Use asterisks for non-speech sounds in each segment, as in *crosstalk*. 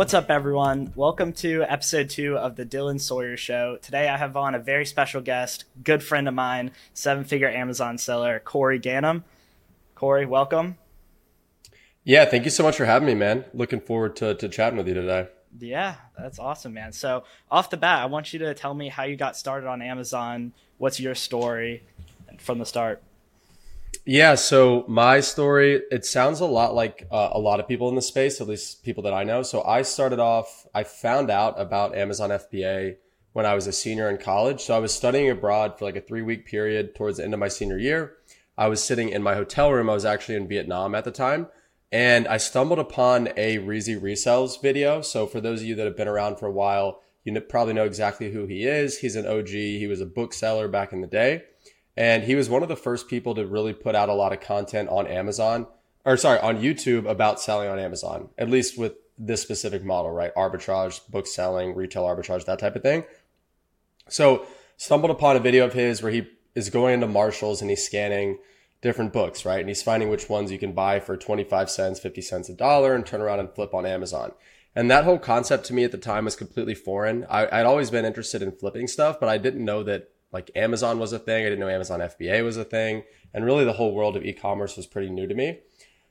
What's up, everyone? Welcome to episode two of the Dylan Sawyer Show. Today, I have on a very special guest, good friend of mine, seven figure Amazon seller, Corey Ganim. Corey, welcome. Yeah, thank you so much for having me, man. Looking forward to, to chatting with you today. Yeah, that's awesome, man. So, off the bat, I want you to tell me how you got started on Amazon. What's your story from the start? Yeah, so my story, it sounds a lot like uh, a lot of people in the space, at least people that I know. So I started off, I found out about Amazon FBA when I was a senior in college. So I was studying abroad for like a three week period towards the end of my senior year. I was sitting in my hotel room. I was actually in Vietnam at the time. And I stumbled upon a Reezy Resells video. So for those of you that have been around for a while, you probably know exactly who he is. He's an OG. He was a bookseller back in the day. And he was one of the first people to really put out a lot of content on Amazon, or sorry, on YouTube about selling on Amazon, at least with this specific model, right? Arbitrage, book selling, retail arbitrage, that type of thing. So stumbled upon a video of his where he is going into Marshalls and he's scanning different books, right? And he's finding which ones you can buy for 25 cents, 50 cents a dollar and turn around and flip on Amazon. And that whole concept to me at the time was completely foreign. I, would always been interested in flipping stuff, but I didn't know that like Amazon was a thing. I didn't know Amazon FBA was a thing. And really the whole world of e-commerce was pretty new to me.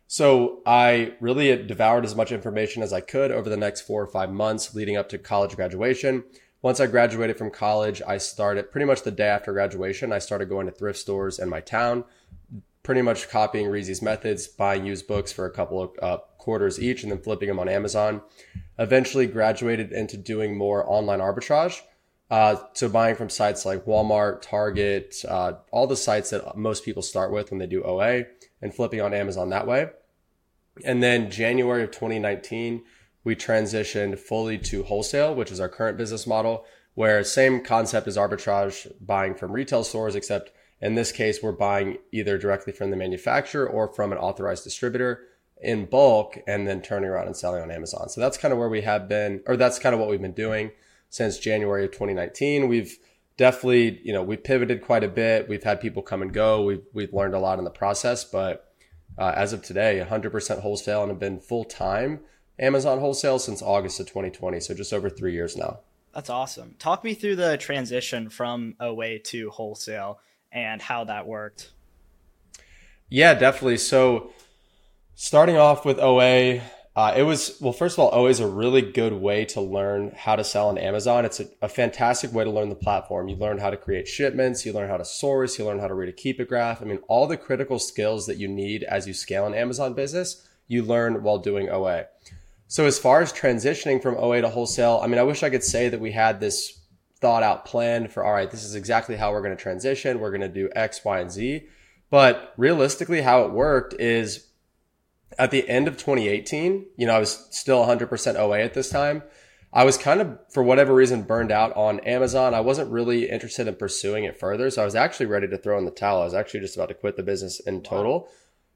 So I really devoured as much information as I could over the next four or five months leading up to college graduation. Once I graduated from college, I started pretty much the day after graduation. I started going to thrift stores in my town, pretty much copying Reezy's methods, buying used books for a couple of uh, quarters each and then flipping them on Amazon. Eventually graduated into doing more online arbitrage. Uh, so buying from sites like Walmart, Target, uh, all the sites that most people start with when they do OA and flipping on Amazon that way. And then January of 2019, we transitioned fully to wholesale, which is our current business model, where same concept as arbitrage, buying from retail stores, except in this case, we're buying either directly from the manufacturer or from an authorized distributor in bulk and then turning around and selling on Amazon. So that's kind of where we have been, or that's kind of what we've been doing since January of 2019. We've definitely, you know, we pivoted quite a bit. We've had people come and go. We've, we've learned a lot in the process, but uh, as of today, 100% wholesale and have been full time Amazon wholesale since August of 2020. So just over three years now. That's awesome. Talk me through the transition from OA to wholesale and how that worked. Yeah, definitely. So starting off with OA, uh, it was, well, first of all, always a really good way to learn how to sell on Amazon. It's a, a, fantastic way to learn the platform. You learn how to create shipments, you learn how to source, you learn how to read a Keepa graph. I mean, all the critical skills that you need as you scale an Amazon business, you learn while doing OA. So as far as transitioning from OA to wholesale, I mean, I wish I could say that we had this thought out plan for, all right, this is exactly how we're going to transition. We're going to do X, Y, and Z. But realistically, how it worked is at the end of 2018, you know, I was still 100% OA at this time. I was kind of, for whatever reason, burned out on Amazon. I wasn't really interested in pursuing it further. So I was actually ready to throw in the towel. I was actually just about to quit the business in total. Wow.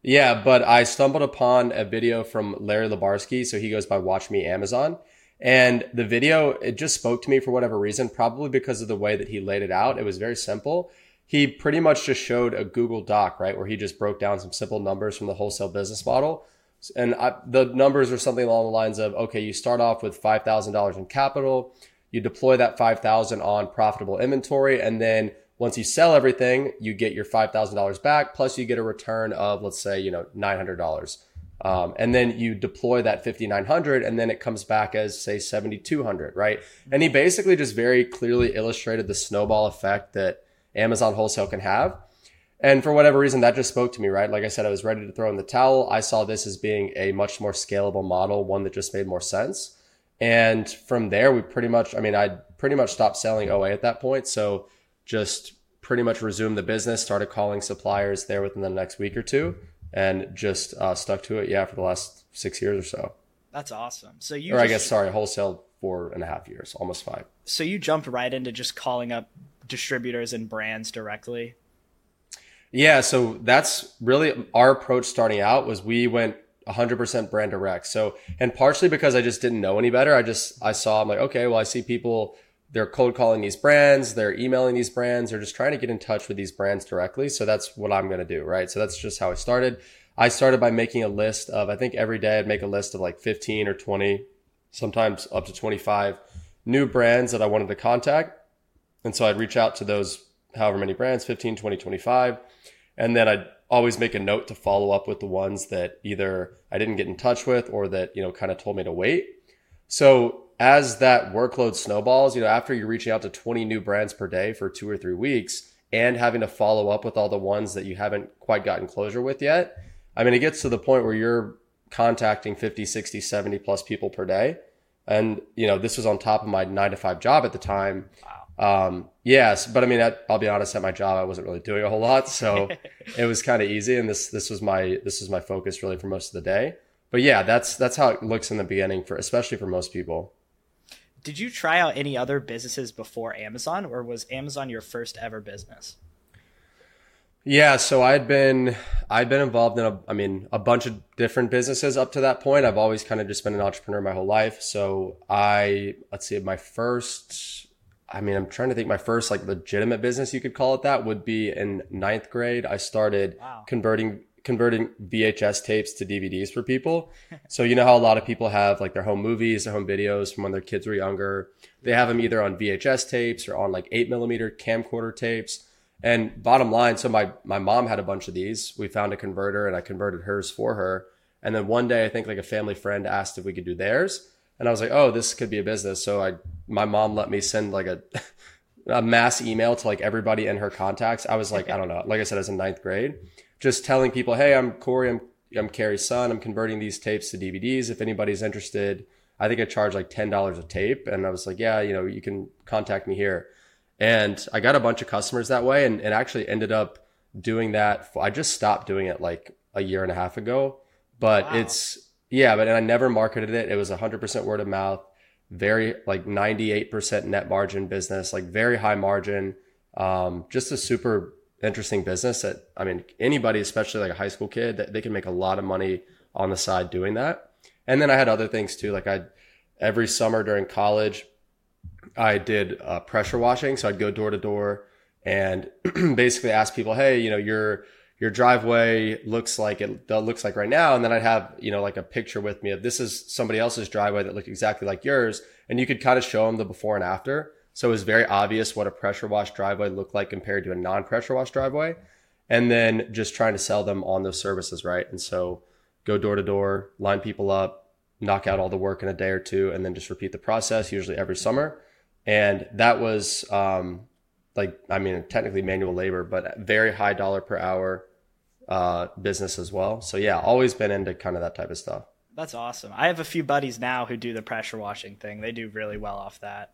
Yeah, but I stumbled upon a video from Larry Lubarsky. So he goes by Watch Me Amazon. And the video, it just spoke to me for whatever reason, probably because of the way that he laid it out. It was very simple. He pretty much just showed a Google Doc, right, where he just broke down some simple numbers from the wholesale business model and I, the numbers are something along the lines of, okay, you start off with $5,000 in capital, you deploy that 5,000 on profitable inventory. And then once you sell everything, you get your $5,000 back, plus you get a return of, let's say, you know, $900. Um, and then you deploy that 5900 and then it comes back as say 7200 right and he basically just very clearly illustrated the snowball effect that amazon wholesale can have and for whatever reason, that just spoke to me, right? Like I said, I was ready to throw in the towel. I saw this as being a much more scalable model, one that just made more sense. And from there, we pretty much, I mean, I pretty much stopped selling OA at that point. So just pretty much resumed the business, started calling suppliers there within the next week or two, and just uh, stuck to it, yeah, for the last six years or so. That's awesome. So you, or just, I guess, sorry, wholesale four and a half years, almost five. So you jumped right into just calling up distributors and brands directly. Yeah, so that's really our approach starting out was we went 100% brand direct. So, and partially because I just didn't know any better. I just, I saw, I'm like, okay, well, I see people, they're cold calling these brands, they're emailing these brands, they're just trying to get in touch with these brands directly. So that's what I'm going to do, right? So that's just how I started. I started by making a list of, I think every day I'd make a list of like 15 or 20 sometimes up to 25 new brands that I wanted to contact. And so I'd reach out to those however many brands, 15, 20, 25. And then I'd always make a note to follow up with the ones that either I didn't get in touch with or that, you know, kind of told me to wait. So as that workload snowballs, you know, after you're reaching out to 20 new brands per day for two or three weeks and having to follow up with all the ones that you haven't quite gotten closure with yet, I mean, it gets to the point where you're contacting 50, 60, 70 plus people per day. And, you know, this was on top of my nine to five job at the time. Wow. Um, yes, but I mean, I, will be honest, at my job, I wasn't really doing a whole lot. So *laughs* it was kind of easy. And this, this was my, this was my focus really for most of the day. But yeah, that's, that's how it looks in the beginning for, especially for most people. Did you try out any other businesses before Amazon or was Amazon your first ever business? Yeah, so I'd been I'd been involved in a I mean a bunch of different businesses up to that point. I've always kind of just been an entrepreneur my whole life. So I let's see my first I mean I'm trying to think my first like legitimate business you could call it that would be in ninth grade. I started wow. converting converting VHS tapes to DVDs for people. so you know how a lot of people have like their home movies, their home videos from when their kids were younger. They have them either on VHS tapes or on like eight millimeter camcorder tapes. And bottom line, so my my mom had a bunch of these. We found a converter and I converted hers for her. And then one day I think like a family friend asked if we could do theirs. And I was like, oh, this could be a business. So I my mom let me send like a *laughs* a mass email to like everybody in her contacts. I was like, I don't know, like I said, as in ninth grade, just telling people, hey, I'm Corey, I'm I'm Carrie's son. I'm converting these tapes to DVDs. If anybody's interested, I think I charge like ten dollars a tape. And I was like, yeah, you know, you can contact me here. And I got a bunch of customers that way and, and actually ended up doing that. I just stopped doing it like a year and a half ago, but wow. it's, yeah, but I never marketed it. It was 100% word of mouth, very like 98% net margin business, like very high margin. Um, just a super interesting business that, I mean, anybody, especially like a high school kid, that they can make a lot of money on the side doing that. And then I had other things too. Like I, every summer during college, I did uh, pressure washing. So I'd go door to door and *clears throat* basically ask people, Hey, you know, your, your driveway looks like it looks like right now. And then I'd have, you know, like a picture with me of this is somebody else's driveway that looked exactly like yours. And you could kind of show them the before and after. So it was very obvious what a pressure wash driveway looked like compared to a non pressure wash driveway. And then just trying to sell them on those services, right? And so go door to door, line people up, knock out all the work in a day or two, and then just repeat the process, usually every summer and that was um, like I mean technically manual labor, but very high dollar per hour uh, business as well. So yeah, always been into kind of that type of stuff. That's awesome. I have a few buddies now who do the pressure washing thing. They do really well off that.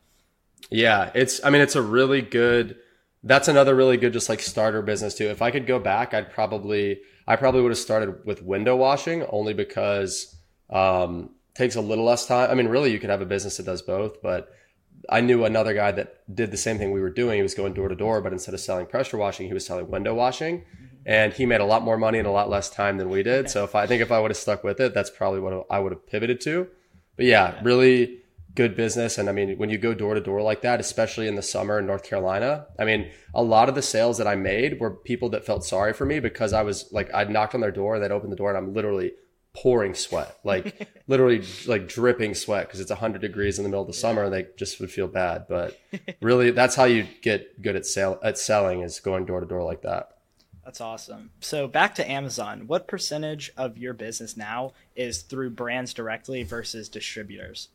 Yeah, it's I mean it's a really good that's another really good just like starter business too. If I could go back, I'd probably I probably would have started with window washing only because um takes a little less time. I mean really you could have a business that does both, but I knew another guy that did the same thing we were doing. He was going door to door, but instead of selling pressure washing, he was selling window washing. And he made a lot more money in a lot less time than we did. So if I, I think if I would have stuck with it, that's probably what I would have pivoted to. But yeah, really good business. And I mean, when you go door to door like that, especially in the summer in North Carolina, I mean, a lot of the sales that I made were people that felt sorry for me because I was like, I'd knocked on their door, and they'd open the door, and I'm literally pouring sweat, like *laughs* literally like dripping sweat because it's 100 degrees in the middle of the summer and they just would feel bad. But really, that's how you get good at sale at selling is going door to door like that. That's awesome. So back to Amazon, what percentage of your business now is through brands directly versus distributors?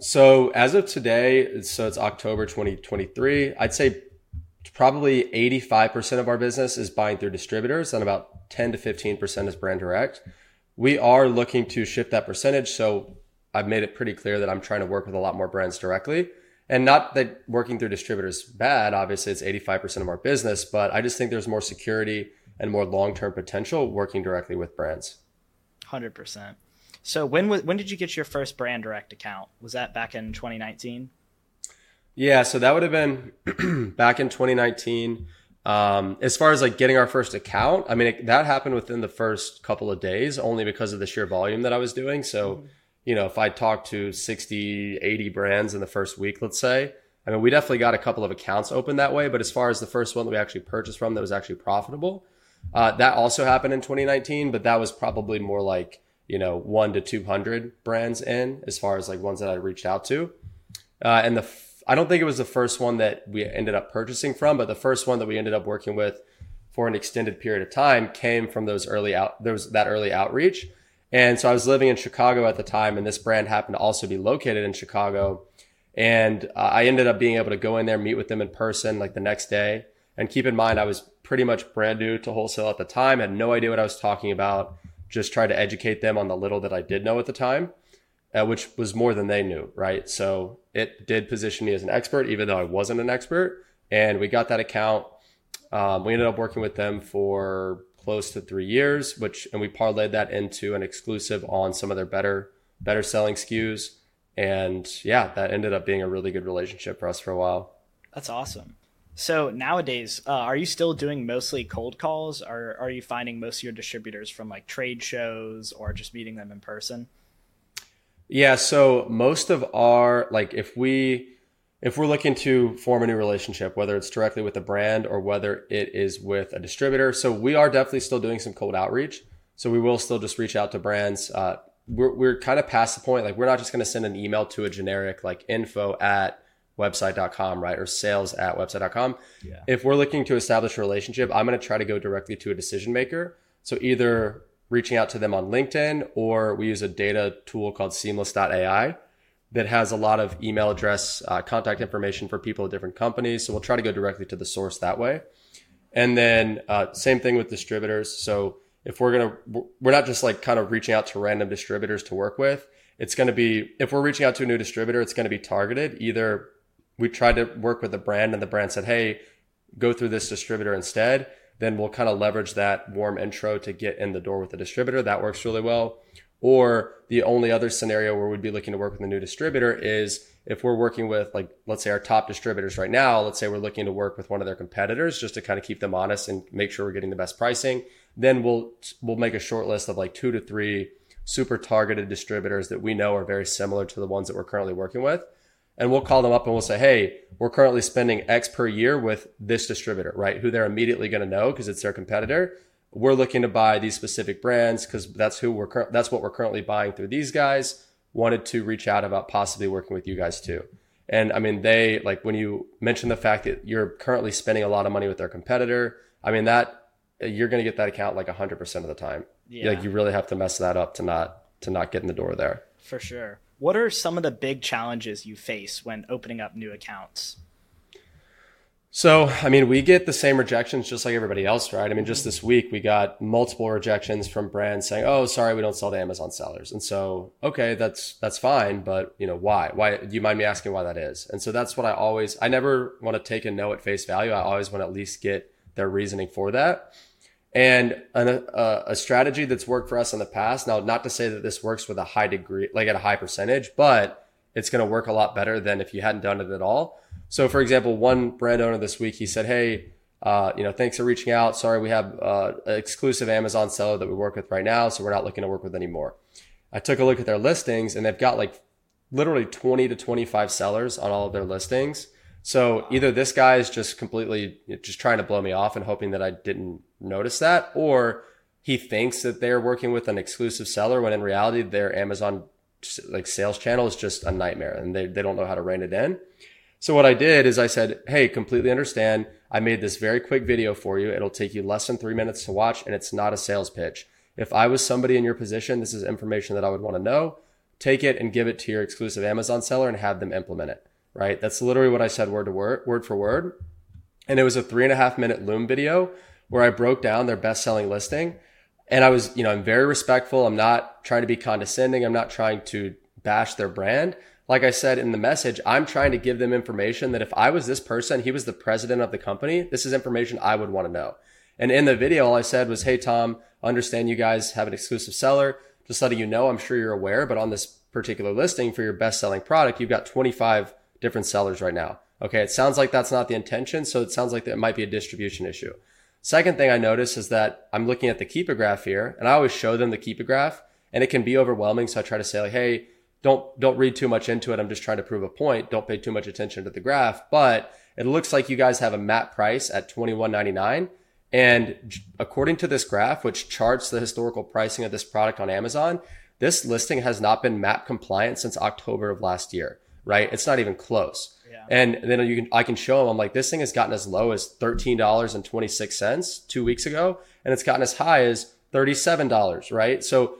So as of today, so it's October 2023, I'd say probably 85% of our business is buying through distributors and about 10 to 15% is brand direct we are looking to shift that percentage. So I've made it pretty clear that I'm trying to work with a lot more brands directly. And not that working through distributors bad. Obviously, it's 85% of our business, but I just think there's more security and more long-term potential working directly with brands. 100%. So when when did you get your first brand direct account? Was that back in 2019? Yeah, so that would have been *clears throat* back in 2019. Um, as far as like getting our first account, I mean, it, that happened within the first couple of days only because of the sheer volume that I was doing. So, mm-hmm. You know, if I talked to 60, 80 brands in the first week, let's say, I mean, we definitely got a couple of accounts open that way. But as far as the first one that we actually purchased from that was actually profitable, uh, that also happened in 2019, but that was probably more like you know, one to 200 brands in as far as like ones that I reached out to. Uh, and the, f- I don't think it was the first one that we ended up purchasing from, but the first one that we ended up working with for an extended period of time came from those early out, was that early outreach. And so I was living in Chicago at the time, and this brand happened to also be located in Chicago. And uh, I ended up being able to go in there, meet with them in person like the next day. And keep in mind, I was pretty much brand new to wholesale at the time, had no idea what I was talking about, just tried to educate them on the little that I did know at the time, uh, which was more than they knew, right? So it did position me as an expert, even though I wasn't an expert. And we got that account. Um, we ended up working with them for close to three years, which and we parlayed that into an exclusive on some of their better better selling SKUs. And yeah, that ended up being a really good relationship for us for a while. That's awesome. So nowadays, uh, are you still doing mostly cold calls, or are you finding most of your distributors from like trade shows or just meeting them in person? Yeah, so most of our like if we if we're looking to form a new relationship, whether it's directly with a brand or whether it is with a distributor. So we are definitely still doing some cold outreach. So we will still just reach out to brands. Uh, we're, we're kind of past the point. Like we're not just going to send an email to a generic like info at website.com, right? Or sales at website.com. Yeah. If we're looking to establish a relationship, I'm going to try to go directly to a decision maker. So either reaching out to them on LinkedIn or we use a data tool called seamless.ai that has a lot of email address, uh, contact information for people at different companies. So we'll try to go directly to the source that way. And then uh, same thing with distributors. So if we're gonna, we're not just like kind of reaching out to random distributors to work with. It's to be if we're reaching out to a new distributor, it's to be targeted. Either we tried to work with the brand and the brand said, "Hey, go through this distributor instead." Then we'll kind of leverage that warm intro to get in the door with the distributor. That works really well. Or the only other scenario where we'd be looking to work with a new distributor is if we're working with like, let's say our top distributors right now, let's say we're looking to work with one of their competitors just to kind of keep them honest and make sure we're getting the best pricing. Then we'll, we'll make a short list of like two to three super targeted distributors that we know are very similar to the ones that we're currently working with. And we'll call them up and we'll say, Hey, we're currently spending X per year with this distributor, right? Who they're immediately going to know because it's their competitor we're looking to buy these specific brands because that's who we're cur- that's what we're currently buying through these guys. Wanted to reach out about possibly working with you guys too. And i mean they like when you mention the fact that you're currently spending a lot of money with their competitor i mean that you're going to get that account like 100% of the time. Yeah. like you really have to mess that up to not to not get in the door there. For sure. What are some of the big challenges you face when opening up new accounts so, I mean, we get the same rejections just like everybody else, right? I mean, just mm-hmm. this week we got multiple rejections from brands saying, "Oh, sorry, we don't sell to Amazon sellers." And so, okay, that's that's fine, but you know, why? Why do you mind me asking why that is? And so that's what I always I never want to take a no at face value. I always want to at least get their reasoning for that. And an, a, a strategy that's worked for us in the past. Now, not to say that this works with a high degree, like at a high percentage, but it's going to work a lot better than if you hadn't done it at all so, for example, one brand owner this week, he said, Hey, uh, you know, thanks for reaching out. Sorry, we have uh, an exclusive Amazon seller that we work with right now, so we're not looking to work with anymore. I took a look at their listings, and they've got like literally 20 to 25 sellers on all of their listings. So either this guy is just completely just trying to blow me off and hoping that I didn't notice that, or he thinks that they're working with an exclusive seller when in reality their Amazon like sales channel is just a nightmare and they, they don't know how to rein it in. So what I did is I said, Hey, completely understand. I made this very quick video for you. It'll take you less than three minutes to watch and it's not a sales pitch. If I was somebody in your position, this is information that I would want to know. Take it and give it to your exclusive Amazon seller and have them implement it. Right. That's literally what I said word to word, word for word. And it was a three and a half minute Loom video where I broke down their best selling listing. And I was, you know, I'm very respectful. I'm not trying to be condescending. I'm not trying to bash their brand like I said in the message, I'm trying to give them information that if I was this person, he was the president of the company, this is information I would want to know. And in the video, all I said was, Hey, Tom, understand you guys have an exclusive seller. Just letting you know, I'm sure you're aware, but on this particular listing for your best selling product, you've got 25 different sellers right now. Okay. It sounds like that's not the intention. So it sounds like it might be a distribution issue. Second thing I notice is that I'm looking at the Keepa graph here and I always show them the Keepa graph and it can be overwhelming. So I try to say like, Hey, don't don't read too much into it. I'm just trying to prove a point. Don't pay too much attention to the graph. But it looks like you guys have a MAP price at 21.99, And according to this graph, which charts the historical pricing of this product on Amazon, this listing has not been MAP compliant since October of last year, right? It's not even close. Yeah. And then you can, I can show them, I'm like, this thing has gotten as low as $13.26 two weeks ago, and it's gotten as high as $37, right? So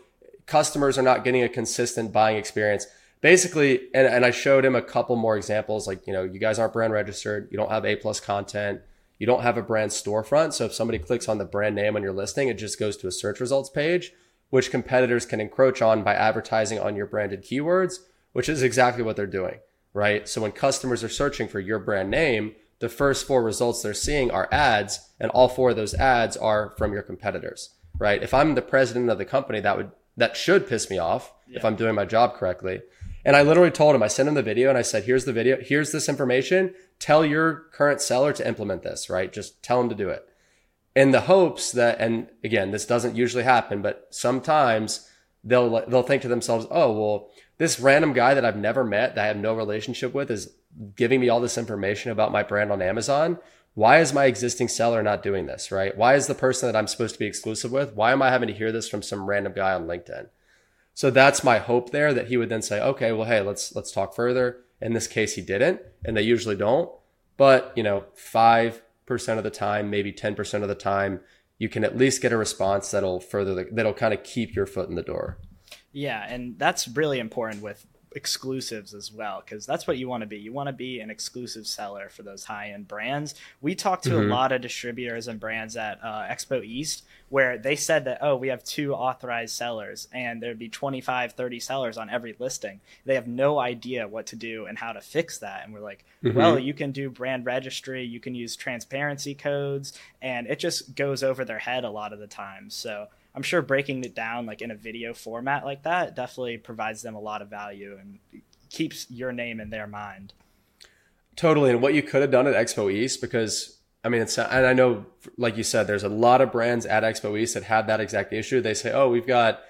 customers are not getting a consistent buying experience. Basically, and, and I showed him a couple more examples, like, you know, you guys aren't brand registered, you don't have A plus content, you don't have a brand storefront. So if somebody clicks on the brand name on your listing, it just goes to a search results page, which competitors can encroach on by advertising on your branded keywords, which is exactly what they're doing, right? So when customers are searching for your brand name, the first four results they're seeing are ads, and all four of those ads are from your competitors, right? If I'm the president of the company, that would that should piss me off yeah. if I'm doing my job correctly. And I literally told him, I sent him the video and I said, here's the video. Here's this information. Tell your current seller to implement this, right? Just tell them to do it in the hopes that, and again, this doesn't usually happen, but sometimes they'll, they'll think to themselves, oh, well, this random guy that I've never met that I have no relationship with is giving me all this information about my brand on Amazon. Why is my existing seller not doing this, right? Why is the person that I'm supposed to be exclusive with? Why am I having to hear this from some random guy on LinkedIn? So that's my hope there that he would then say, okay, well, hey, let's, let's talk further. In this case, he didn't, and they usually don't. But, you know, 5% of the time, maybe 10% of the time, you can at least get a response that'll further, the, that'll kind of keep your foot in the door. Yeah. And that's really important with exclusives as well because that's what you want to be. You want to be an exclusive seller for those high-end brands. We talked to mm-hmm. a lot of distributors and brands at uh, expo east where they said that oh we have two authorized sellers and there'd be 25 30 sellers on every listing. They have no idea what to do and how to fix that. And we're like mm-hmm. well you can do brand registry. You can use transparency codes. And it just goes over their head a lot of the time. So I'm sure breaking it down like in a video format like that definitely provides them a lot of value and keeps your name in their mind. Totally. And what you could have done at Expo East, because I mean, it's, and I know, like you said, there's a lot of brands at Expo East that have that exact issue. They say, oh, we've got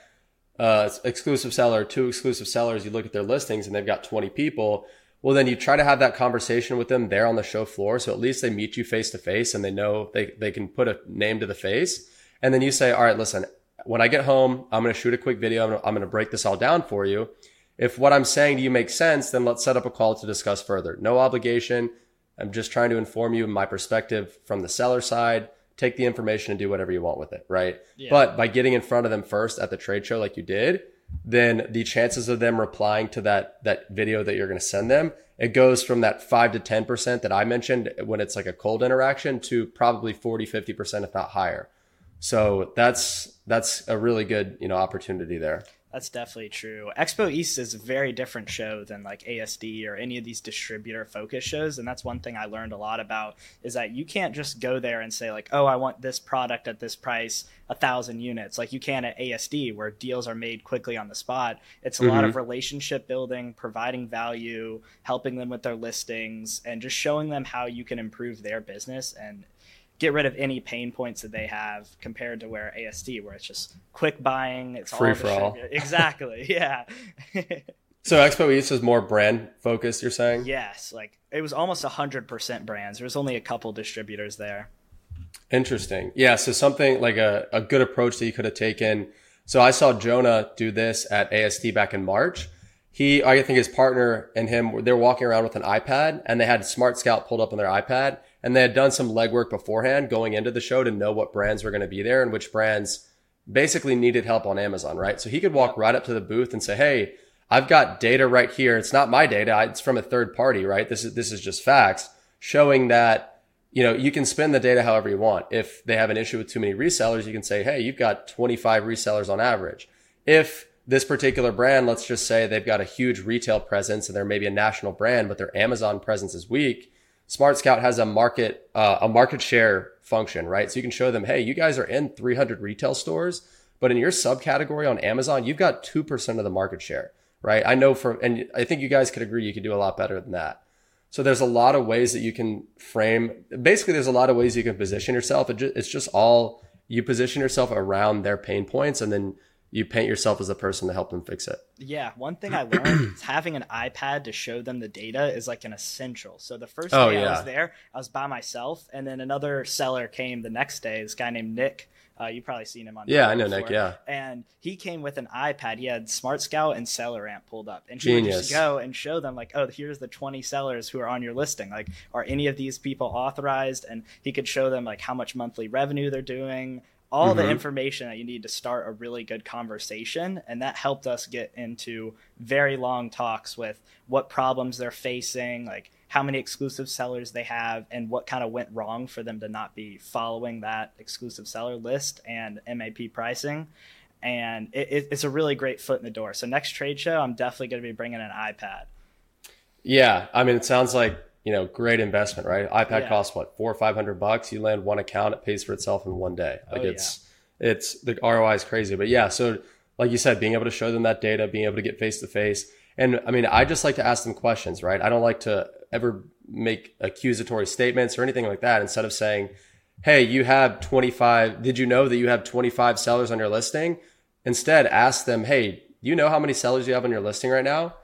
uh, exclusive seller, two exclusive sellers. You look at their listings and they've got 20 people. Well, then you try to have that conversation with them there on the show floor. So at least they meet you face to face and they know they, they can put a name to the face. And then you say, all right, listen, when I get home, I'm going to shoot a quick video. I'm going, to, I'm going to break this all down for you. If what I'm saying to you makes sense, then let's set up a call to discuss further. No obligation. I'm just trying to inform you my perspective from the seller side. Take the information and do whatever you want with it, right? Yeah. But by getting in front of them first at the trade show, like you did, then the chances of them replying to that that video that you're going to send them, it goes from that five to ten percent that I mentioned when it's like a cold interaction to probably 40, 50 percent, if not higher. So that's that's a really good you know opportunity there. That's definitely true. Expo East is a very different show than like ASD or any of these distributor focus shows. And that's one thing I learned a lot about is that you can't just go there and say, like, oh, I want this product at this price, a thousand units, like you can at ASD, where deals are made quickly on the spot. It's a mm-hmm. lot of relationship building, providing value, helping them with their listings, and just showing them how you can improve their business and get rid of any pain points that they have compared to where ASD, where it's just quick buying, it's free for all. Exactly, *laughs* yeah. *laughs* so Expo East is more brand focused. You're saying? Yes, like it was almost hundred percent brands. There was only a couple distributors there. Interesting. Yeah. So something like a, a good approach that you could have taken. So I saw Jonah do this at ASD back in March. He, I think his partner and him, they're walking around with an iPad and they had Smart Scout pulled up on their iPad and they had done some legwork beforehand going into the show to know what brands were going to be there and which brands basically needed help on Amazon, right? So he could walk right up to the booth and say, "Hey, I've got data right here. It's not my data; it's from a third party, right? This is this is just facts showing that." You know, you can spend the data however you want. If they have an issue with too many resellers, you can say, Hey, you've got 25 resellers on average. If this particular brand, let's just say they've got a huge retail presence and they're maybe a national brand, but their Amazon presence is weak Smart Scout has a market uh, a market share function, right? So you can show them, hey, you guys are in 300 retail stores, but in your subcategory on Amazon, you've got two percent of the market share, right? I know from, and I think you guys could agree you could do a lot better than that. So there's a lot of ways that you can frame. Basically, there's a lot of ways you can position yourself. It's just all you position yourself around their pain points, and then you paint yourself as a person to help them fix it. Yeah, one thing I learned is having an iPad to show them the data is like an essential. So the first Oh, day I was there, I was by myself, and then another seller came the next day. This guy named Nick. Uh, you've probably seen him on. Yeah, I know Nick, yeah. and he came with an iPad. He had Smart Scout and Seller Amp pulled up, and he would Genius. just go and show them like, oh, here's the 20 sellers who are on your listing. Like, are any of these people authorized? And he could show them like how much monthly revenue they're doing, all the Mhm. information that you need to start a really good conversation, and that helped us get into very long talks with what problems they're facing, like how many exclusive sellers they have, and what kind of went wrong for them to not be following that exclusive seller list and MAP pricing. And it, it, it's a really great foot in the door. So next trade show, I'm definitely going to be bringing an iPad. Yeah, I mean, it sounds like you know, great investment, right? iPad Yeah. costs what four or five hundred bucks. You land one account, it pays for itself in one day. Like Oh, it's it's the ROI is crazy. But yeah, so like you said, being able to show them that data, being able to get face to face, and I mean, I just like to ask them questions, right? I don't like to ever make accusatory statements or anything like that. Instead of saying, "Hey, you have twenty five. Did you know that you have twenty five sellers on your listing?" Instead, ask them, "Hey, you know how many sellers you have on your listing right now?"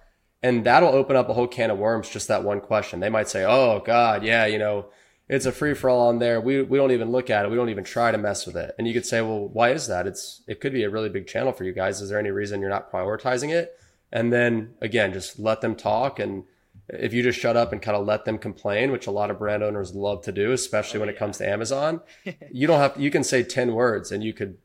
And that'll open up a whole can of worms, just that one question. They might say, Oh God, yeah, you know, it's a free for all on there. We, we don't even look at it. We don't even try to mess with it. And you could say, well, why is that? It's, it could be a really big channel for you guys. Is there any reason you're not prioritizing it? And then again, just let them talk. And if you just shut up and kind of let them complain, which a lot of brand owners love to do, especially Oh, when it oh, comes to Amazon, *laughs* you don't have, you can say 10 words and you could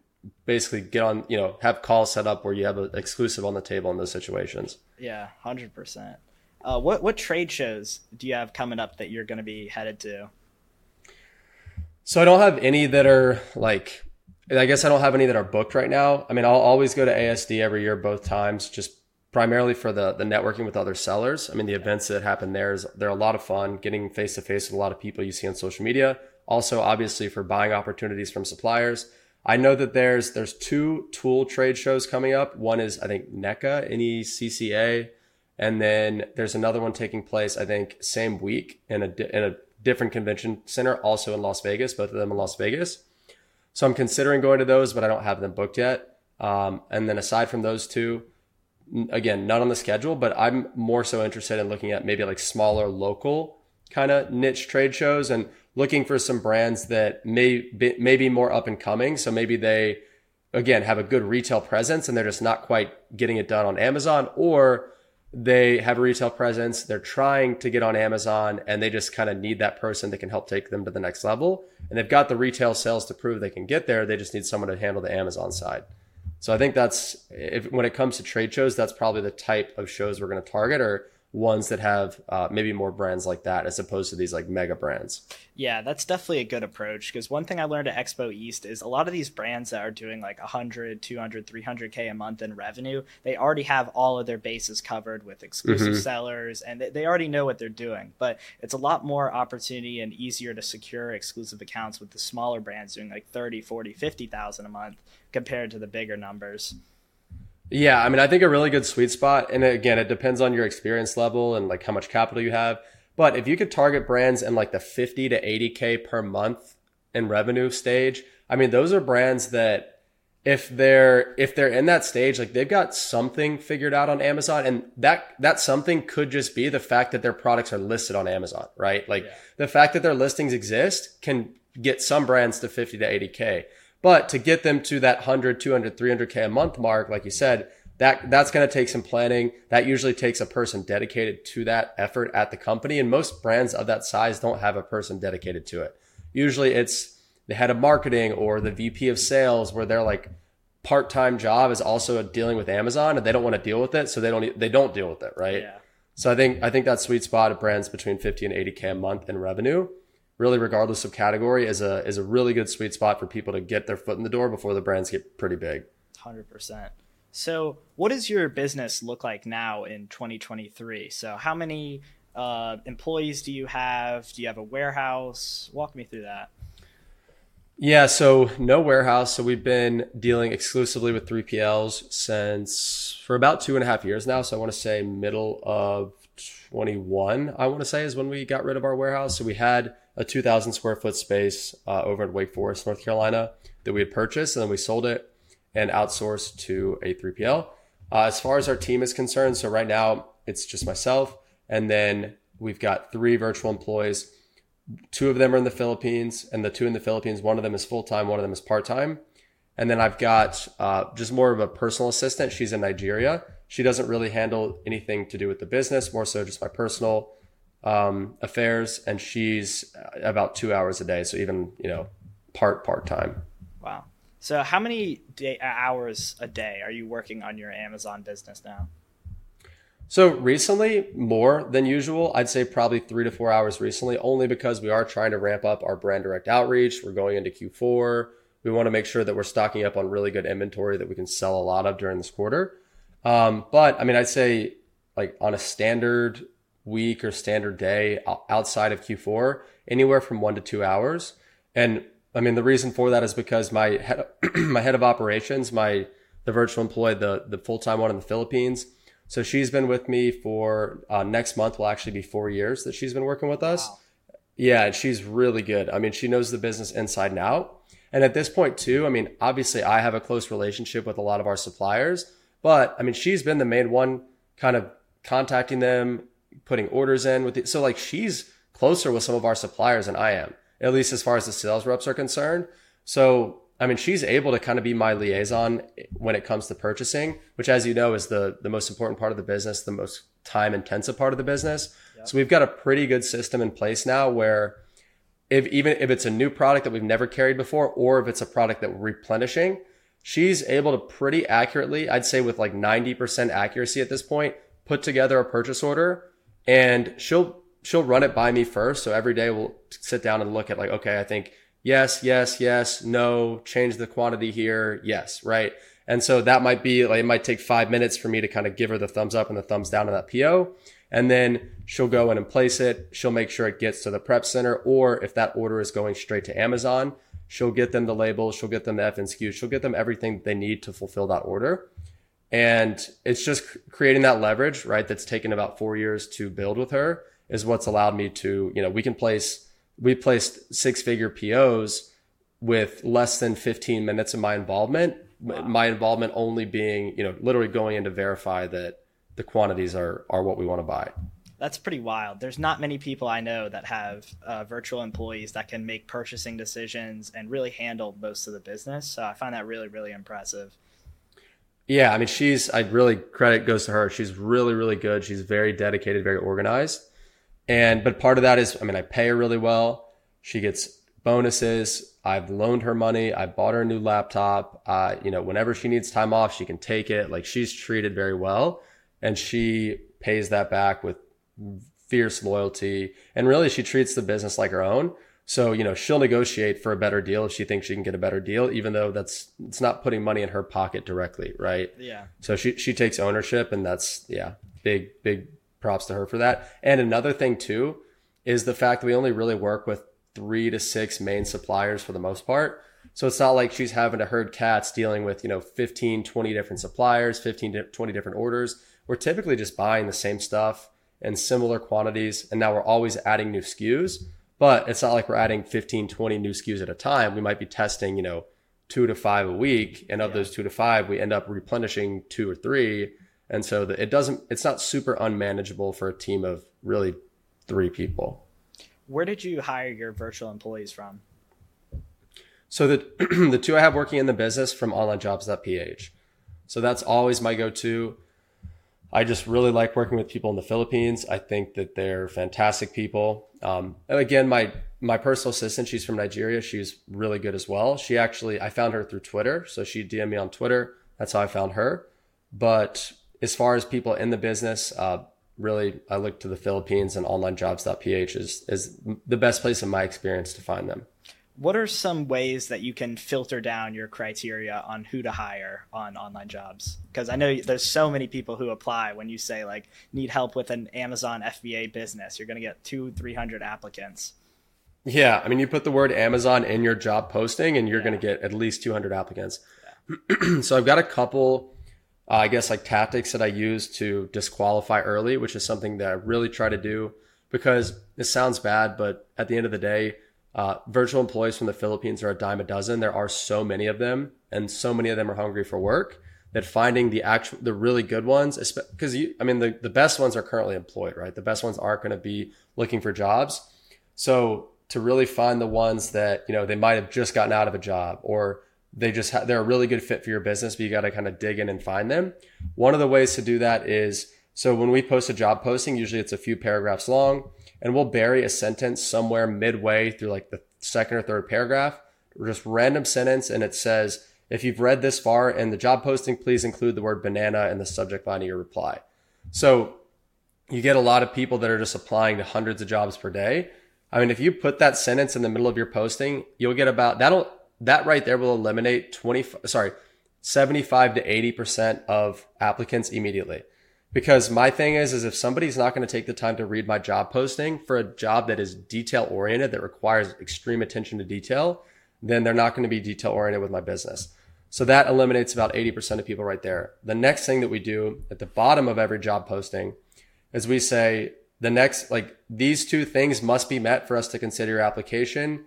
basically get on, you know, have calls set up where you have an exclusive on the table in those situations. Yeah, hundred percent. Uh, what what trade shows do you have coming up that you're going to be headed to? So I don't have any that are like, I guess I don't have any that are booked right now. I mean, I'll always go to ASD every year, both times, just primarily for the the networking with other sellers. I mean, the events that happen there is they're a lot of fun, getting face to face with a lot of people you see on social media. Also, obviously, for buying opportunities from suppliers. I know that there's there's two tool trade shows coming up. One is I think NECA, N E C C A, and then there's another one taking place I think same week in a in a different convention center, also in Las Vegas. Both of them in Las Vegas. So I'm considering going to those, but I don't have them booked yet. Um, and then aside from those two, again, not on the schedule, but I'm more so interested in looking at maybe like smaller local kind of niche trade shows and looking for some brands that may be, may be more up and coming. So maybe they, again, have a good retail presence and they're just not quite getting it done on Amazon or they have a retail presence. They're trying to get on Amazon and they just kind of need that person that can help take them to the next level. And they've got the retail sales to prove they can get there. They just need someone to handle the Amazon side. So I think that's if when it comes to trade shows, that's probably the type of shows we're going to target or ones that have uh, maybe more brands like that as opposed to these like mega brands. Yeah, that's definitely a good approach because one thing I learned at Expo East is a lot of these brands that are doing like 100, 200, 300k a month in revenue, they already have all of their bases covered with exclusive Mhm. sellers and they, they already know what they're doing. But it's a lot more opportunity and easier to secure exclusive accounts with the smaller brands doing like 30, 40, 50,000 a month compared to the bigger numbers. Yeah, I mean, I think a really good sweet spot, and again, it depends on your experience level and like how much capital you have. But if you could target brands in like the 50 to 80K per month in revenue stage, I mean, those are brands that if they're if they're in that stage, like they've got something figured out on Amazon, and that that something could just be the fact that their products are listed on Amazon, right? Like Yeah. the fact that their listings exist can get some brands to 50 to 80K. But to get them to that 100, 200, 300K a month mark, like you said, that that's going to take some planning. That usually takes a person dedicated to that effort at the company. And most brands of that size don't have a person dedicated to it. Usually it's the head of marketing or the VP of sales where they're like part-time job is also dealing with Amazon and they don't want to deal with it. So they don't, they don't deal with it. Right. Yeah. So I think I think that sweet spot of brands between 50 and 80k a month in revenue, really regardless of category, is a is a really good sweet spot for people to get their foot in the door before the brands get pretty big. Hundred percent. So, what does your business look like now in 2023? So, how many uh, employees do you have? Do you have a warehouse? Walk me through that. Yeah, so no warehouse. So we've been dealing exclusively with 3PLs since for about two and a half years now. So I want to say middle of 21, I want to say is when we got rid of our warehouse. So we had a 2,000 square foot space uh, over at Wake Forest, North Carolina that we had purchased and then we sold it. and outsourced to a 3PL. Uh, as far as our team is concerned, so right now it's just myself, and then we've got three virtual employees. Two of them are in the Philippines, and the two in the Philippines, one of them is full time, one of them is part time. And then I've got uh, just more of a personal assistant. She's in Nigeria. She doesn't really handle anything to do with the business, more so just my personal um, affairs. And she's about two hours a day, so even you know part part time. Wow. So how many day, hours a day are you working on your Amazon business now? So recently, more than usual. I'd say probably three to four hours recently, only because we are trying to ramp up our brand direct outreach. We're going into Q4. We want to make sure that we're stocking up on really good inventory that we can sell a lot of during this quarter. Um, but I mean, I'd say like on a standard week or standard day outside of Q4, anywhere from one to two hours. And I mean, the reason for that is because my head, *clears throat* my head of operations, my the virtual employee, the the full time one in the Philippines. So she's been with me for uh, next month will actually be four years that she's been working with us. Wow. Yeah, and she's really good. I mean, she knows the business inside and out. And at this point too, I mean, obviously I have a close relationship with a lot of our suppliers, but I mean, she's been the main one kind of contacting them, putting orders in with it. So like she's closer with some of our suppliers than I am at least as far as the sales reps are concerned. So, I mean, she's able to kind of be my liaison when it comes to purchasing, which, as you know, is the, the most important part of the business, the most time intensive part of the business. Yep. So we've got a pretty good system in place now where if even if it's a new product that we've never carried before, or if it's a product that we're replenishing, she's able to pretty accurately, I'd say with like 90% accuracy at this point, put together a purchase order and she'll she'll run it by me first. So every day we'll sit down and look at like, okay, I think yes, yes, yes, no, change the quantity here. Yes. Right. And so that might be like, it might take five minutes for me to kind of give her the thumbs up and the thumbs down on that PO. And then she'll go in and place it. She'll make sure it gets to the prep center. Or if that order is going straight to Amazon, she'll get them the label, She'll get them the FNSKU. She'll get them everything they need to fulfill that order. And it's just creating that leverage, right? That's taken about four years to build with her is what's allowed me to, you know, we can place, we placed six figure POs with less than 15 minutes of my involvement. Wow. My involvement only being, you know, literally going in to verify that the quantities are, are what we want to buy. That's pretty wild. There's not many people I know that have uh, virtual employees that can make purchasing decisions and really handle most of the business. So I find that really, really impressive. Yeah, I mean, she's, I really credit goes to her. She's really, really good. She's very dedicated, very organized. And, but part of that is, I mean, I pay her really well. She gets bonuses. I've loaned her money. I bought her a new laptop. Uh, you know, whenever she needs time off, she can take it. Like she's treated very well and she pays that back with fierce loyalty. And really she treats the business like her own. So, you know, she'll negotiate for a better deal if she thinks she can get a better deal, even though that's, it's not putting money in her pocket directly. Right. Yeah. So she, she takes ownership and that's, yeah, big, big props to her for that. And another thing too is the fact that we only really work with three to six main suppliers for the most part. So it's not like she's having to herd cats dealing with, you know, 15, 20 different suppliers, 15 20 different orders. We're typically just buying the same stuff in similar quantities. And now we're always adding new SKUs, but it's not like we're adding 15, 20 new SKUs at a time. We might be testing, you know, two to five a week. And of yeah. those two to five, we end up replenishing two or three and so the, it doesn't, it's not super unmanageable for a team of really three people. Where did you hire your virtual employees from? So the, *clears throat* the two I have working in the business from onlinejobs.ph. So that's always my go-to. I just really like working with people in the Philippines. I think that they're fantastic people. Um, again, my my personal assistant, she's from Nigeria. She's really good as well. She actually, I found her through Twitter. So she DM'd me on Twitter. That's how I found her. But as far as people in the business, uh, really, I look to the Philippines and onlinejobs.ph is, is the best place in my experience to find them. What are some ways that you can filter down your criteria on who to hire on online jobs? Because I know there's so many people who apply when you say like need help with an Amazon FBA business, you're going to get two, 300 applicants. Yeah. I mean, you put the word Amazon in your job posting and you're yeah. going to get at least 200 applicants. Yeah. *clears throat* so I've got a couple uh, I guess like tactics that I use to disqualify early, which is something that I really try to do because it sounds bad, but at the end of the day, Uh, virtual employees from the Philippines are a dime a dozen. There are so many of them, and so many of them are hungry for work that finding the actual, the really good ones, because you, I mean, the, the best ones are currently employed, right? The best ones aren't going to be looking for jobs. So to really find the ones that, you know, they might have just gotten out of a job or they just ha- they're a really good fit for your business, but you got to kind of dig in and find them. One of the ways to do that is so when we post a job posting, usually it's a few paragraphs long, and we'll bury a sentence somewhere midway through like the second or third paragraph, just random sentence, and it says, if you've read this far in the job posting, please include the word banana in the subject line of your reply. So you get a lot of people that are just applying to hundreds of jobs per day. I mean, if you put that sentence in the middle of your posting, you'll get about that'll that right there will eliminate 20 sorry 75 to 80% of applicants immediately because my thing is is if somebody's not going to take the time to read my job posting for a job that is detail oriented that requires extreme attention to detail then they're not going to be detail oriented with my business. So that eliminates about 80% of people right there. The next thing that we do at the bottom of every job posting is we say the next like these two things must be met for us to consider your application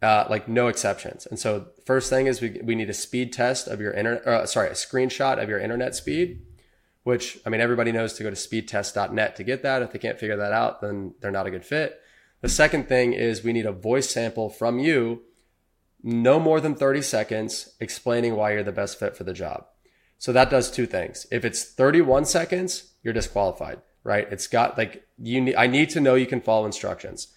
uh, like no exceptions. And so first thing is we, we need a speed test of your internet, uh, sorry, a screenshot of your internet speed, which I mean, everybody knows to go to speedtest.net to get that. If they can't figure that out, then they're not a good fit. The second thing is we need a voice sample from you, no more than 30 seconds explaining why you're the best fit for the job. So that does two things. If it's 31 seconds, you're disqualified, right? It's got like you need, I need to know you can follow instructions.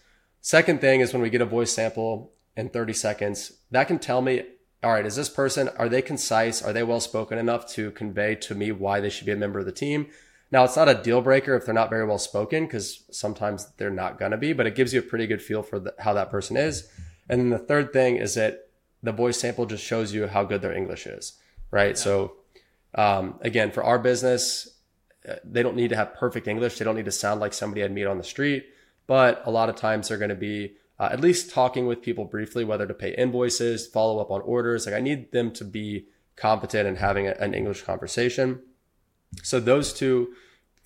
Second thing is when we get a voice sample, in 30 seconds, that can tell me, all right, is this person, are they concise? Are they well spoken enough to convey to me why they should be a member of the team? Now, it's not a deal breaker if they're not very well spoken, because sometimes they're not going to be, but it gives you a pretty good feel for the, how that person is. And then the third thing is that the voice sample just shows you how good their English is, right? Yeah. So, um, again, for our business, uh, they don't need to have perfect English. They don't need to sound like somebody I'd meet on the street, but a lot of times they're going to be uh, at least talking with people briefly, whether to pay invoices, follow up on orders. Like I need them to be competent and having a, an English conversation. So those two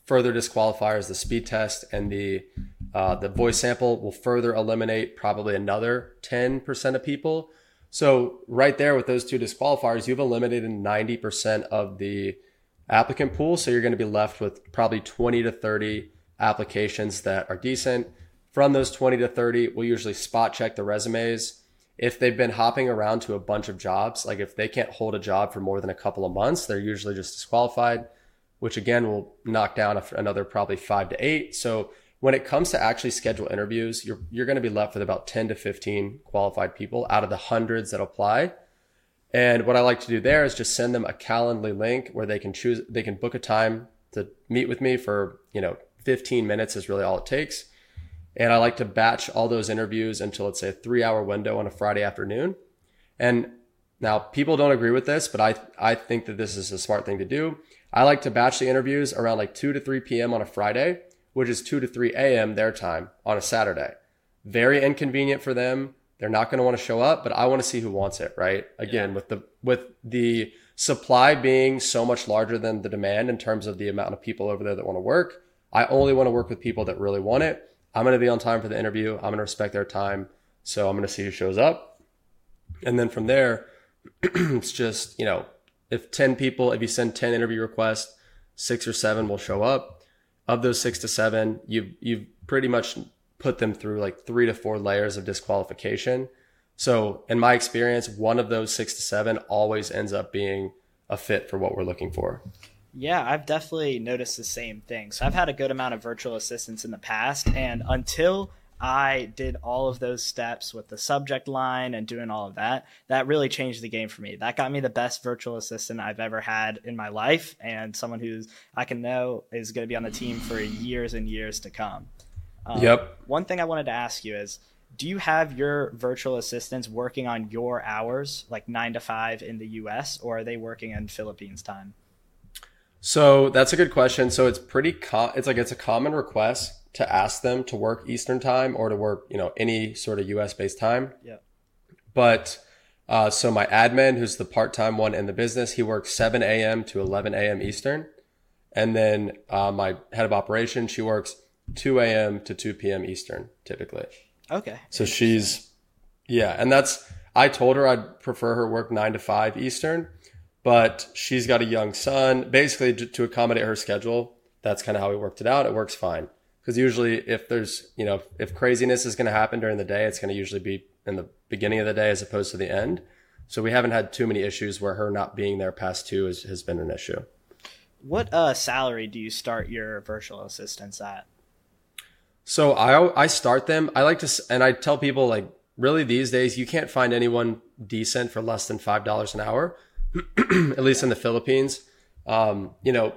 further disqualifiers, the speed test and the uh, the voice sample, will further eliminate probably another 10% of people. So right there with those two disqualifiers, you've eliminated 90% of the applicant pool. So you're going to be left with probably 20 to 30 applications that are decent from those 20 to 30, we'll usually spot check the resumes. If they've been hopping around to a bunch of jobs, like if they can't hold a job for more than a couple of months, they're usually just disqualified, which again will knock down another probably five to eight. So when it comes to actually schedule interviews, you're, you're going to be left with about 10 to 15 qualified people out of the hundreds that apply. And what I like to do there is just send them a Calendly link where they can choose, they can book a time to meet with me for, you know, 15 minutes is really all it takes. And I like to batch all those interviews until let's say a three hour window on a Friday afternoon. And now people don't agree with this, but I, I think that this is a smart thing to do. I like to batch the interviews around like 2 to 3 p.m. on a Friday, which is 2 to 3 a.m. their time on a Saturday. Very inconvenient for them. They're not going to want to show up, but I want to see who wants it, right? Again, yeah. with the, with the supply being so much larger than the demand in terms of the amount of people over there that want to work, I only want to work with people that really want it. I'm going to be on time for the interview. I'm going to respect their time. So I'm going to see who shows up. And then from there, *clears throat* it's just, you know, if 10 people, if you send 10 interview requests, six or seven will show up. Of those six to seven, you've, you've pretty much put them through like three to four layers of disqualification. So in my experience, one of those six to seven always ends up being a fit for what we're looking for. Yeah, I've definitely noticed the same thing. So I've had a good amount of virtual assistants in the past, and until I did all of those steps with the subject line and doing all of that, that really changed the game for me. That got me the best virtual assistant I've ever had in my life, and someone who's I can know is going to be on the team for years and years to come. Um, yep. One thing I wanted to ask you is do you have your virtual assistants working on your hours, like nine to five in the US, or are they working in Philippines time? So that's a good question. So it's pretty, co- it's like it's a common request to ask them to work Eastern time or to work, you know, any sort of US based time. Yeah. But, uh, so my admin, who's the part time one in the business, he works 7 a.m. to 11 a.m. Eastern. And then, uh, my head of operation, she works 2 a.m. to 2 p.m. Eastern typically. Okay. So she's Yeah, and that's I told her I'd prefer her work nine to five Eastern, but she's got a young son. Basically, to accommodate her schedule, that's kind of how we worked it out. It works fine because usually, if there's you know if craziness is going to happen during the day, it's going to usually be in the beginning of the day as opposed to the end. So we haven't had too many issues where her not being there past two has, has been an issue. What uh, salary do you start your virtual assistants at? So I I start them. I like to and I tell people like really these days you can't find anyone decent for less than five dollars an hour, *clears throat* at least in the Philippines. Um, you know,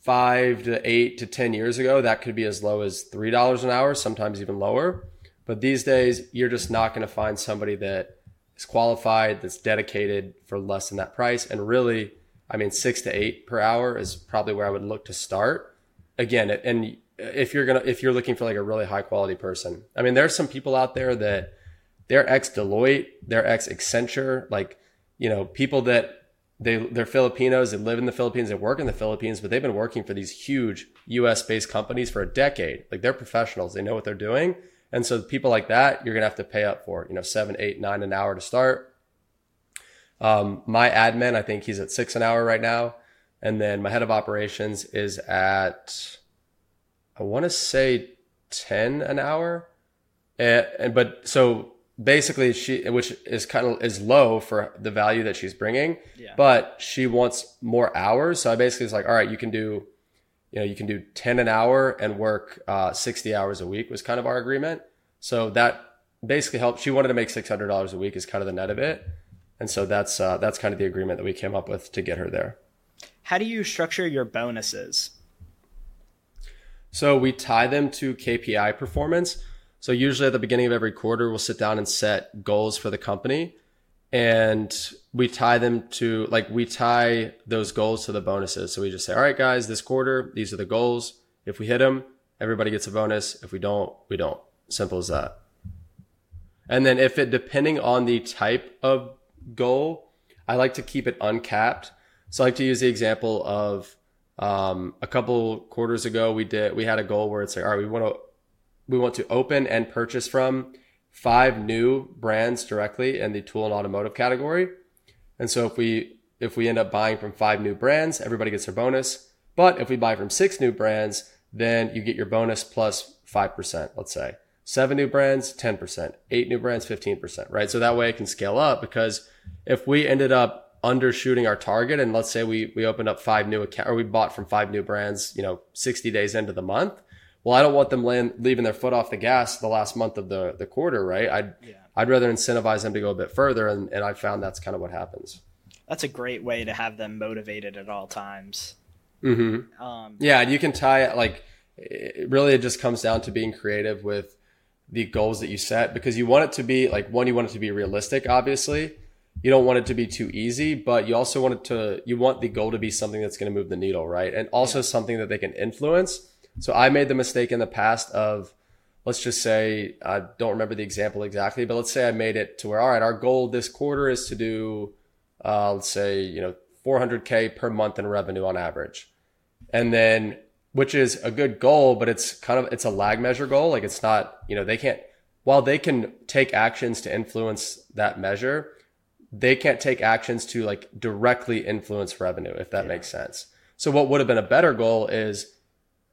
five to eight to ten years ago, that could be as low as three dollars an hour, sometimes even lower. But these days, you're just not going to find somebody that is qualified, that's dedicated for less than that price. And really, I mean, six to eight per hour is probably where I would look to start. Again, and if you're gonna if you're looking for like a really high quality person. I mean, there's some people out there that they're ex Deloitte, they're ex Accenture, like you know people that they they're Filipinos, they live in the Philippines, they work in the Philippines, but they've been working for these huge U.S. based companies for a decade. Like they're professionals, they know what they're doing, and so people like that you're gonna have to pay up for. You know, seven, eight, nine an hour to start. Um, my admin, I think he's at six an hour right now, and then my head of operations is at I want to say 10 an hour. And, and, but so basically she, which is kind of, is low for the value that she's bringing, yeah. but she wants more hours. So I basically was like, all right, you can do, you know, you can do 10 an hour and work, uh, 60 hours a week was kind of our agreement. So that basically helped. She wanted to make $600 a week is kind of the net of it. And so that's, uh, that's kind of the agreement that we came up with to get her there. How do you structure your bonuses? So we tie them to KPI performance. So usually at the beginning of every quarter, we'll sit down and set goals for the company and we tie them to like we tie those goals to the bonuses. So we just say, all right, guys, this quarter, these are the goals. If we hit them, everybody gets a bonus. If we don't, we don't. Simple as that. And then if it, depending on the type of goal, I like to keep it uncapped. So I like to use the example of um, a couple quarters ago, we did we had a goal where it's like, all right, we want to we want to open and purchase from five new brands directly in the tool and automotive category. And so if we if we end up buying from five new brands, everybody gets their bonus. But if we buy from six new brands, then you get your bonus plus 5%, let's say. Seven new brands, 10%. Eight new brands, 15%, right? So that way it can scale up because if we ended up undershooting our target and let's say we we opened up five new account or we bought from five new brands you know 60 days into the month well i don't want them land, leaving their foot off the gas the last month of the the quarter right i'd yeah. i'd rather incentivize them to go a bit further and, and i found that's kind of what happens that's a great way to have them motivated at all times mm-hmm. um, yeah you can tie it like it really it just comes down to being creative with the goals that you set because you want it to be like one you want it to be realistic obviously you don't want it to be too easy, but you also want it to, you want the goal to be something that's going to move the needle, right? And also yeah. something that they can influence. So I made the mistake in the past of, let's just say, I don't remember the example exactly, but let's say I made it to where, all right, our goal this quarter is to do, uh, let's say, you know, 400K per month in revenue on average. And then, which is a good goal, but it's kind of, it's a lag measure goal. Like it's not, you know, they can't, while they can take actions to influence that measure, they can't take actions to like directly influence revenue, if that yeah. makes sense. So what would have been a better goal is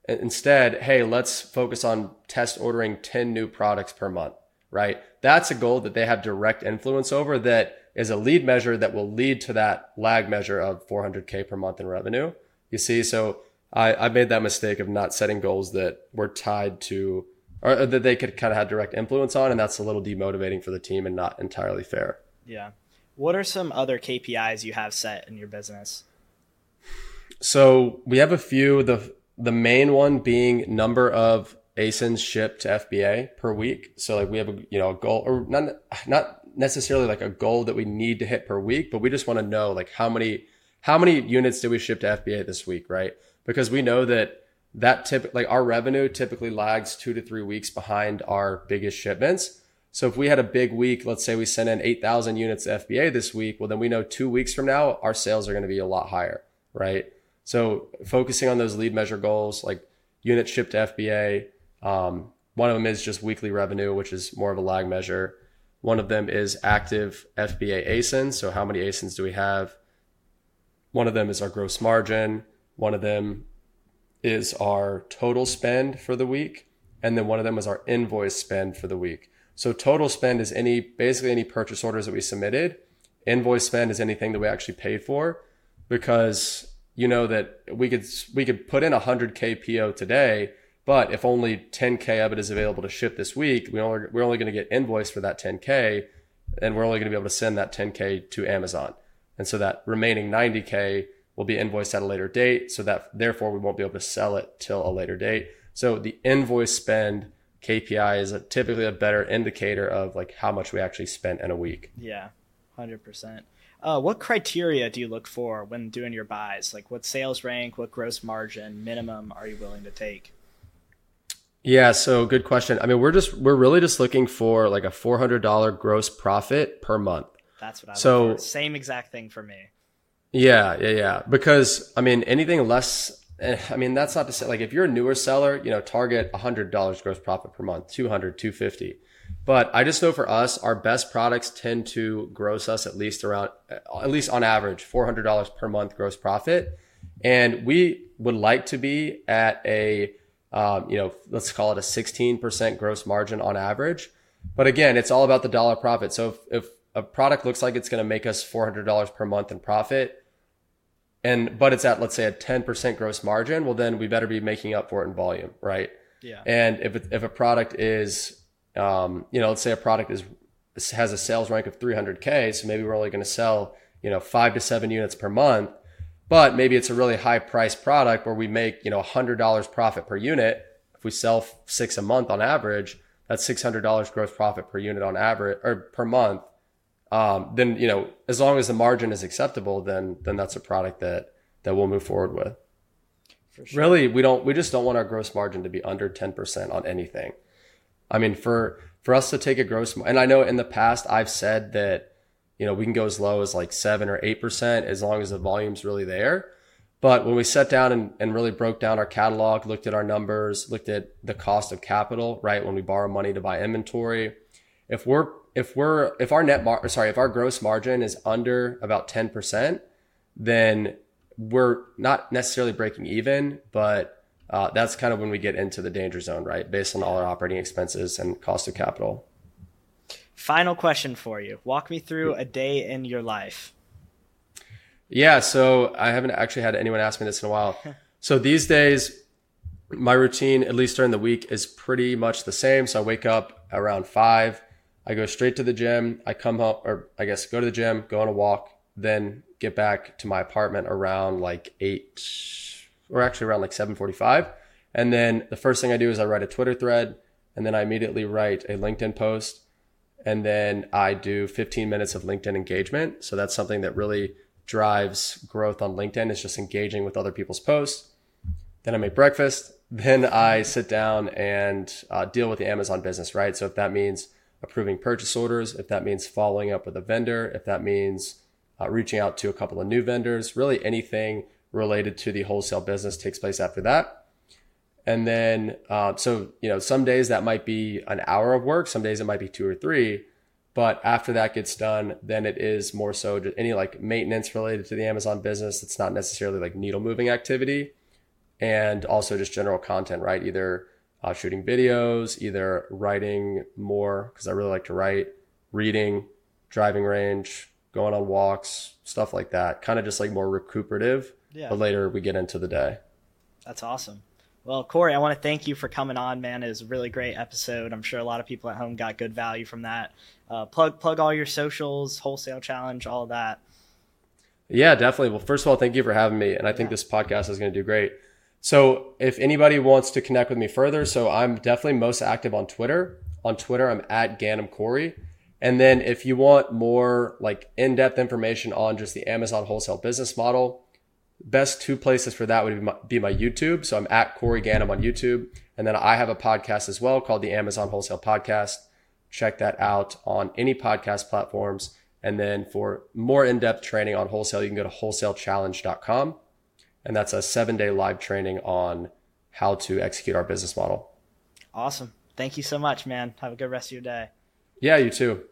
Uh, instead, hey, let's focus on test ordering 10 new products per month, right? That's a goal that they have direct influence over that is a lead measure that will lead to that lag measure of 400K per month in revenue. You see, so I, I made that mistake of not setting goals that were tied to or that they could kind of have direct influence on. And that's a little demotivating for the team and not entirely fair. Yeah. What are some other KPIs you have set in your business? So we have a few. The the main one being number of ASINs shipped to FBA per week. So like we have a you know a goal or not not necessarily like a goal that we need to hit per week, but we just want to know like how many how many units did we ship to FBA this week, right? Because we know that that tip like our revenue typically lags two to three weeks behind our biggest shipments. So if we had a big week, let's say we sent in 8,000 units to FBA this week, well, then we know two weeks from now, our sales are going to be a lot higher, right? So focusing on those lead measure goals, like units shipped to FBA. Um, one of them is just weekly revenue, which is more of a lag measure. One of them is active FBA ASINs. So how many ASINs do we have? One of them is our gross margin. One of them is our total spend for the week. And then one of them is our invoice spend for the week. So total spend is any, basically any purchase orders that we submitted. Invoice spend is anything that we actually paid for because you know that we could, we could put in a hundred K PO today, but if only 10K of it is available to ship this week, we only, we're only going to get invoiced for that 10K and we're only going to be able to send that 10K to Amazon. And so that remaining 90K will be invoiced at a later date. So that therefore we won't be able to sell it till a later date. So the invoice spend KPI is a, typically a better indicator of like how much we actually spent in a week. Yeah, 100%. Uh, what criteria do you look for when doing your buys? Like what sales rank, what gross margin minimum are you willing to take? Yeah, so good question. I mean, we're just we're really just looking for like a four hundred dollar gross profit per month. That's what I so same exact thing for me. Yeah, yeah, yeah. Because I mean, anything less. Eh, I mean, that's not to say like if you're a newer seller, you know, target a hundred dollars gross profit per month, 200, 250. But I just know for us, our best products tend to gross us at least around, at least on average, four hundred dollars per month gross profit, and we would like to be at a um, you know, let's call it a 16% gross margin on average. But again, it's all about the dollar profit. So if, if a product looks like it's going to make us $400 per month in profit, and but it's at let's say a 10% gross margin, well then we better be making up for it in volume, right? Yeah. And if it, if a product is, um, you know, let's say a product is has a sales rank of 300k, so maybe we're only going to sell, you know, five to seven units per month but maybe it's a really high price product where we make, you know, $100 profit per unit. If we sell six a month on average, that's $600 gross profit per unit on average or per month. Um, then, you know, as long as the margin is acceptable, then, then that's a product that, that we'll move forward with. Sure. Really, we don't, we just don't want our gross margin to be under 10% on anything. I mean, for, for us to take a gross, and I know in the past I've said that you know, we can go as low as like seven or 8% as long as the volume's really there. But when we sat down and, and really broke down our catalog, looked at our numbers, looked at the cost of capital, right? When we borrow money to buy inventory, if we're, if we're, if our net, mar- sorry, if our gross margin is under about 10%, then we're not necessarily breaking even, but uh, that's kind of when we get into the danger zone, right? Based on all our operating expenses and cost of capital. Final question for you. Walk me through a day in your life. Yeah, so I haven't actually had anyone ask me this in a while. *laughs* so these days, my routine, at least during the week, is pretty much the same. So I wake up around five. I go straight to the gym. I come home, or I guess go to the gym, go on a walk, then get back to my apartment around like eight, or actually around like seven forty-five. And then the first thing I do is I write a Twitter thread, and then I immediately write a LinkedIn post and then I do 15 minutes of LinkedIn engagement. So that's something that really drives growth on LinkedIn is just engaging with other people's posts. Then I make breakfast. *laughs* Then I sit down and uh, deal with the Amazon business, right? So if that means approving purchase orders, if that means following up with a vendor, if that means uh, reaching out to a couple of new vendors, really anything related to the wholesale business takes place after that. And then, uh, so, you know, some days that might be an hour of work, some days it might be two or three. But after that gets done, then it is more so just any like maintenance related to the Amazon business. It's not necessarily like needle moving activity and also just general content, right? Either uh, shooting videos, either writing more because I really like to write, reading, driving range, going on walks, stuff like that. Kind of just like more recuperative. Yeah. But later we get into the day. That's awesome. Well, Corey, I want to thank you for coming on, man. It was a really great episode. I'm sure a lot of people at home got good value from that. Uh, plug plug all your socials, wholesale challenge, all of that. Yeah, definitely. Well, first of all, thank you for having me, and I think yeah. this podcast is going to do great. So, if anybody wants to connect with me further, so I'm definitely most active on Twitter. On Twitter, I'm at Ganim Corey. And then, if you want more like in-depth information on just the Amazon wholesale business model, best two places for that would be my, be my YouTube. So I'm at Corey Ganim on YouTube. And then I have a podcast as well called the Amazon Wholesale Podcast. Check that out on any podcast platforms. And then for more in-depth training on wholesale, you can go to wholesalechallenge.com. And that's a seven day live training on how to execute our business model. Awesome. Thank you so much, man. Have a good rest of your day. Yeah, you too.